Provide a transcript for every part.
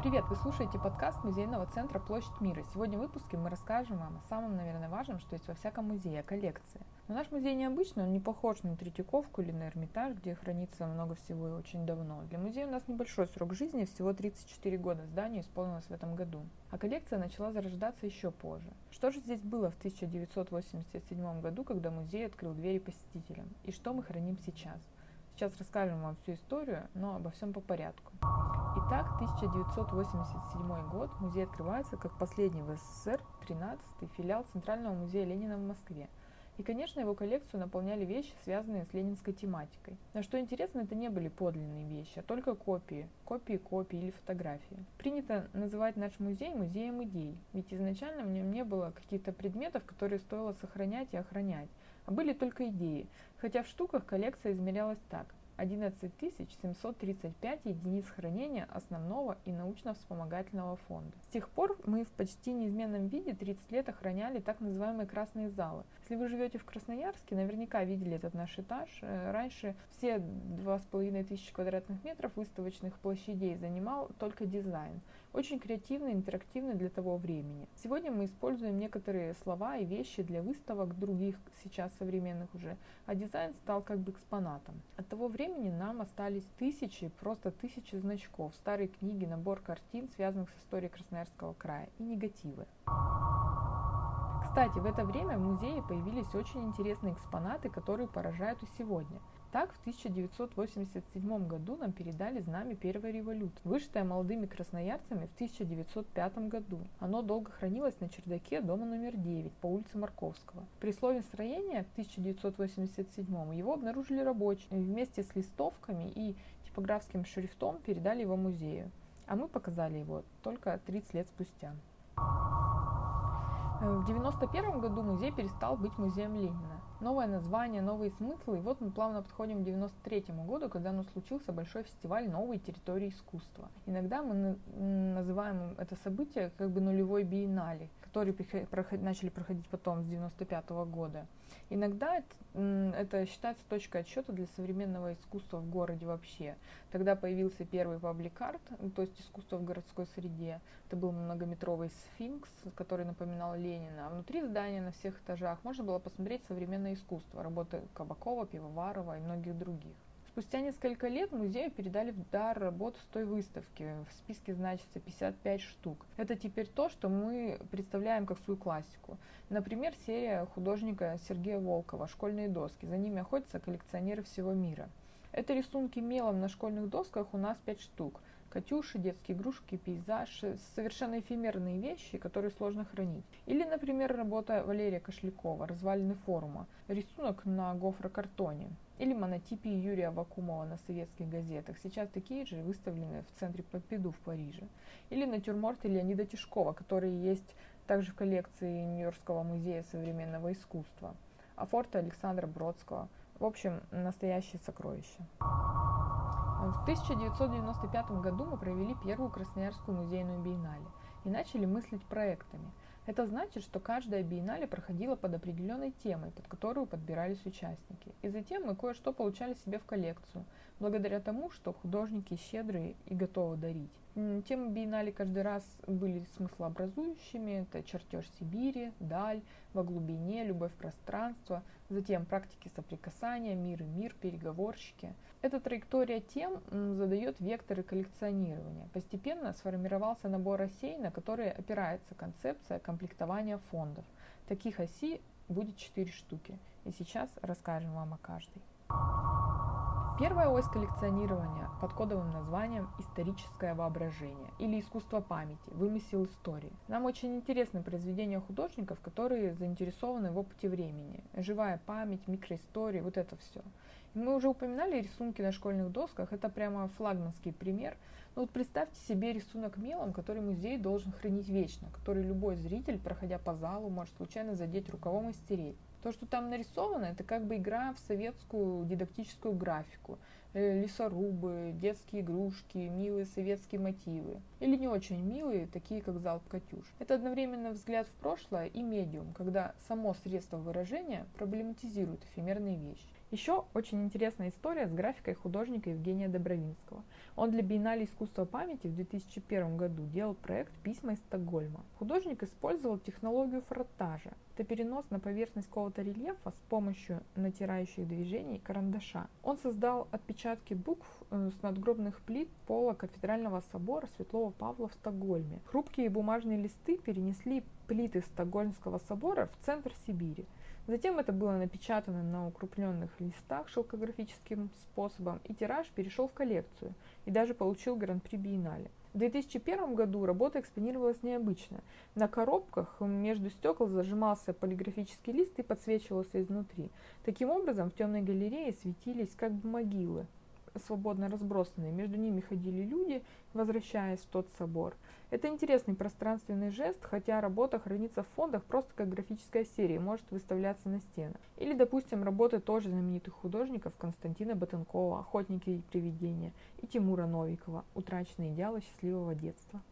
Привет! Вы слушаете подкаст музейного центра «Площадь мира». Сегодня в выпуске мы расскажем вам о самом, наверное, важном, что есть во всяком музее – коллекции. Но наш музей необычный, он не похож на Третьяковку или на Эрмитаж, где хранится много всего и очень давно. Для музея у нас небольшой срок жизни, всего 34 года. Зданию исполнилось в этом году. А коллекция начала зарождаться еще позже. Что же здесь было в 1987 году, когда музей открыл двери посетителям? И что мы храним сейчас? Сейчас расскажем вам всю историю, но обо всем по порядку. Итак, 1987 год. Музей открывается как последний в СССР 13-й филиал Центрального музея Ленина в Москве. И, конечно, его коллекцию наполняли вещи, связанные с ленинской тематикой. Но что интересно, это не были подлинные вещи, а только копии, копии копий или фотографии. Принято называть наш музей музеем идей, ведь изначально в нем не было каких-то предметов, которые стоило сохранять и охранять, а были только идеи, хотя в штуках коллекция измерялась так. 11 735 единиц хранения основного и научно-вспомогательного фонда. С тех пор мы в почти неизменном виде 30 лет охраняли так называемые красные залы. Если вы живете в Красноярске, наверняка видели этот наш этаж. Э, раньше все 2500 квадратных метров выставочных площадей занимал только дизайн. Очень креативный, интерактивный для того времени. Сегодня мы используем некоторые слова и вещи для выставок других, сейчас современных уже, а дизайн стал как бы экспонатом. От того времени нам остались тысячи, просто тысячи значков, старые книги, набор картин, связанных с историей Красноярского края, и негативы. Кстати, в это время в музее появились очень интересные экспонаты, которые поражают и сегодня – так, в 1987 году нам передали знамя Первой революции, вышитое молодыми красноярцами в 1905 году. Оно долго хранилось на чердаке дома номер 9 по улице Марковского. При слове строения в 1987 его обнаружили рабочие вместе с листовками и типографским шрифтом передали его музею. А мы показали его только 30 лет спустя. В 1991 году музей перестал быть музеем Ленина новое название, новые смыслы. И вот мы плавно подходим к 93 году, когда у нас случился большой фестиваль новой территории искусства. Иногда мы называем это событие как бы нулевой биеннале, который начали проходить потом с 95 -го года. Иногда это, считается точкой отсчета для современного искусства в городе вообще. Тогда появился первый пабликарт, то есть искусство в городской среде. Это был многометровый сфинкс, который напоминал Ленина. А внутри здания на всех этажах можно было посмотреть современное искусство, работы Кабакова, Пивоварова и многих других. Спустя несколько лет музею передали в дар работу с той выставки. В списке значится 55 штук. Это теперь то, что мы представляем как свою классику. Например, серия художника Сергея Волкова «Школьные доски». За ними охотятся коллекционеры всего мира. Это рисунки мелом на школьных досках у нас 5 штук. Катюши, детские игрушки, пейзаж, совершенно эфемерные вещи, которые сложно хранить. Или, например, работа Валерия Кошлякова «Развалины форума», рисунок на гофрокартоне. Или монотипии Юрия Вакумова на советских газетах. Сейчас такие же выставлены в центре Попиду в Париже. Или натюрморты Леонида Тишкова, которые есть также в коллекции Нью-Йоркского музея современного искусства. А форты Александра Бродского. В общем, настоящее сокровище. В 1995 году мы провели первую Красноярскую музейную биеннале и начали мыслить проектами – это значит, что каждая биеннале проходила под определенной темой, под которую подбирались участники. И затем мы кое-что получали себе в коллекцию, благодаря тому, что художники щедрые и готовы дарить. Темы биеннале каждый раз были смыслообразующими. Это чертеж Сибири, даль, во глубине, любовь пространства, затем практики соприкасания, мир и мир, переговорщики. Эта траектория тем задает векторы коллекционирования. Постепенно сформировался набор осей, на которые опирается концепция комплектования фондов. Таких осей будет 4 штуки. И сейчас расскажем вам о каждой. Первая ось коллекционирования под кодовым названием «Историческое воображение» или «Искусство памяти. Вымысел истории». Нам очень интересны произведения художников, которые заинтересованы в опыте времени. Живая память, микроистории, вот это все. Мы уже упоминали рисунки на школьных досках, это прямо флагманский пример. Но вот представьте себе рисунок мелом, который музей должен хранить вечно, который любой зритель, проходя по залу, может случайно задеть рукавом и стереть. То, что там нарисовано, это как бы игра в советскую дидактическую графику. Э, лесорубы, детские игрушки, милые советские мотивы. Или не очень милые, такие как залп Катюш. Это одновременно взгляд в прошлое и медиум, когда само средство выражения проблематизирует эфемерные вещи. Еще очень интересная история с графикой художника Евгения Добровинского. Он для Биеннале искусства памяти в 2001 году делал проект «Письма из Стокгольма». Художник использовал технологию фротажа. Это перенос на поверхность какого-то рельефа с помощью натирающих движений карандаша. Он создал отпечатки букв э, с надгробных плит пола кафедрального собора Светлого Павла в Стокгольме. Хрупкие бумажные листы перенесли плиты Стокгольмского собора в центр Сибири. Затем это было напечатано на укрупненных листах шелкографическим способом, и тираж перешел в коллекцию и даже получил гран-при Биеннале. В 2001 году работа экспонировалась необычно. На коробках между стекол зажимался полиграфический лист и подсвечивался изнутри. Таким образом, в темной галерее светились как бы могилы, свободно разбросанные. Между ними ходили люди, возвращаясь в тот собор. Это интересный пространственный жест, хотя работа хранится в фондах просто как графическая серия и может выставляться на стенах. Или, допустим, работы тоже знаменитых художников Константина Батенкова «Охотники и привидения» и Тимура Новикова «Утраченные идеалы счастливого детства».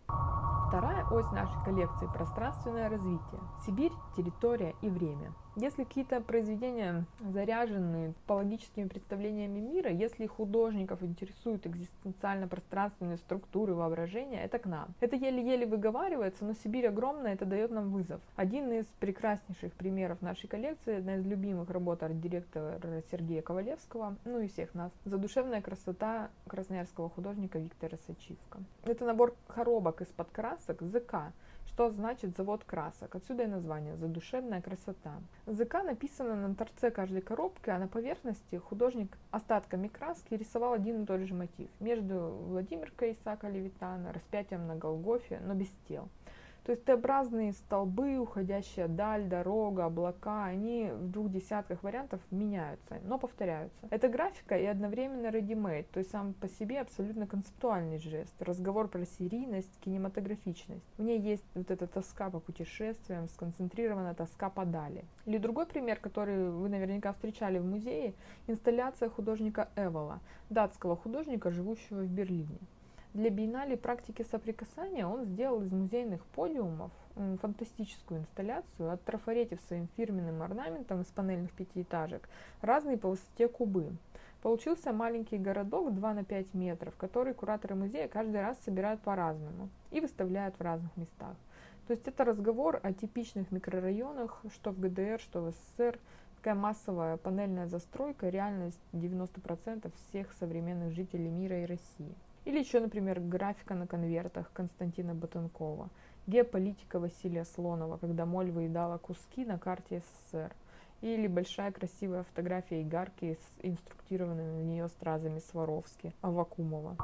Вторая ось нашей коллекции – пространственное развитие. Сибирь, территория и время. Если какие-то произведения заряжены топологическими представлениями мира, если художников интересуют экзистенциально-пространственные структуры воображения, это к нам. Это еле-еле выговаривается, но Сибирь огромная, это дает нам вызов. Один из прекраснейших примеров нашей коллекции, одна из любимых работ арт-директора Сергея Ковалевского, ну и всех нас, задушевная красота красноярского художника Виктора Сачивка. Это набор коробок из-под красок ЗК, что значит завод красок. Отсюда и название «Задушевная красота». ЗК написано на торце каждой коробки, а на поверхности художник остатками краски рисовал один и тот же мотив. Между Владимиркой Исаака Левитана, распятием на Голгофе, но без тел. То есть Т-образные столбы, уходящая даль, дорога, облака, они в двух десятках вариантов меняются, но повторяются. Это графика и одновременно ready-made, то есть сам по себе абсолютно концептуальный жест, разговор про серийность, кинематографичность. В ней есть вот эта тоска по путешествиям, сконцентрирована тоска по дали. Или другой пример, который вы наверняка встречали в музее, инсталляция художника Эвола, датского художника, живущего в Берлине. Для биеннале практики соприкасания он сделал из музейных подиумов фантастическую инсталляцию, оттрафаретив своим фирменным орнаментом из панельных пятиэтажек разные по высоте кубы. Получился маленький городок 2 на 5 метров, который кураторы музея каждый раз собирают по-разному и выставляют в разных местах. То есть это разговор о типичных микрорайонах, что в ГДР, что в СССР, такая массовая панельная застройка, реальность 90% всех современных жителей мира и России. Или еще, например, графика на конвертах Константина Батенкова, геополитика Василия Слонова, когда моль выедала куски на карте СССР. Или большая красивая фотография Игарки с инструктированными в нее стразами Сваровски, Авакумова.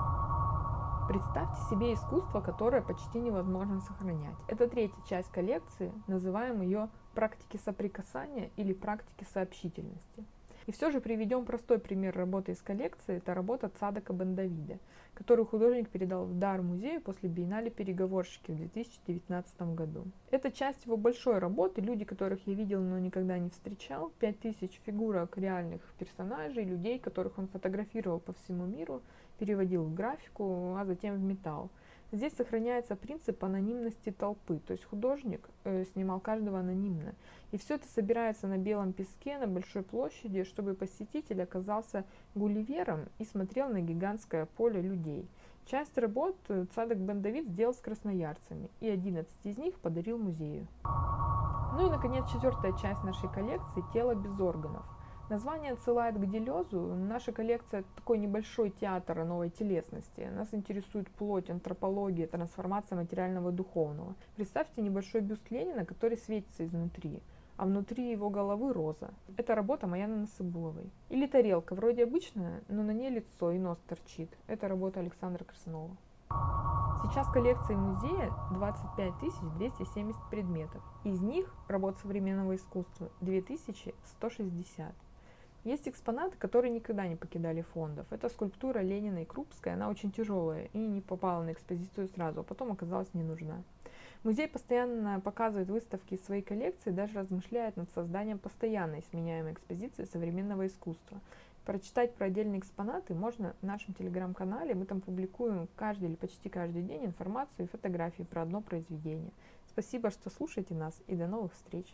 Представьте себе искусство, которое почти невозможно сохранять. Это третья часть коллекции, называем ее практики соприкасания или практики сообщительности. И все же приведем простой пример работы из коллекции. Это работа Цадака Бандавида, которую художник передал в дар музею после биеннале переговорщики в 2019 году. Это часть его большой работы, люди, которых я видел, но никогда не встречал. 5000 фигурок реальных персонажей, людей, которых он фотографировал по всему миру, переводил в графику, а затем в металл. Здесь сохраняется принцип анонимности толпы, то есть художник э, снимал каждого анонимно. И все это собирается на белом песке на большой площади, чтобы посетитель оказался гулливером и смотрел на гигантское поле людей. Часть работ э, Цадок Бен Давид сделал с красноярцами, и 11 из них подарил музею. Ну и, наконец, четвертая часть нашей коллекции – «Тело без органов». Название отсылает к Делезу. Наша коллекция – такой небольшой театр новой телесности. Нас интересует плоть, антропология, трансформация материального и духовного. Представьте небольшой бюст Ленина, который светится изнутри а внутри его головы роза. Это работа Маяны Насыбуловой. Или тарелка, вроде обычная, но на ней лицо и нос торчит. Это работа Александра Краснова. Сейчас в коллекции музея 25 270 предметов. Из них работ современного искусства 2160. Есть экспонаты, которые никогда не покидали фондов. Это скульптура Ленина и Крупская, она очень тяжелая и не попала на экспозицию сразу, а потом оказалась не нужна. Музей постоянно показывает выставки из своей коллекции, даже размышляет над созданием постоянной сменяемой экспозиции современного искусства. Прочитать про отдельные экспонаты можно в нашем телеграм-канале. Мы там публикуем каждый или почти каждый день информацию и фотографии про одно произведение. Спасибо, что слушаете нас и до новых встреч!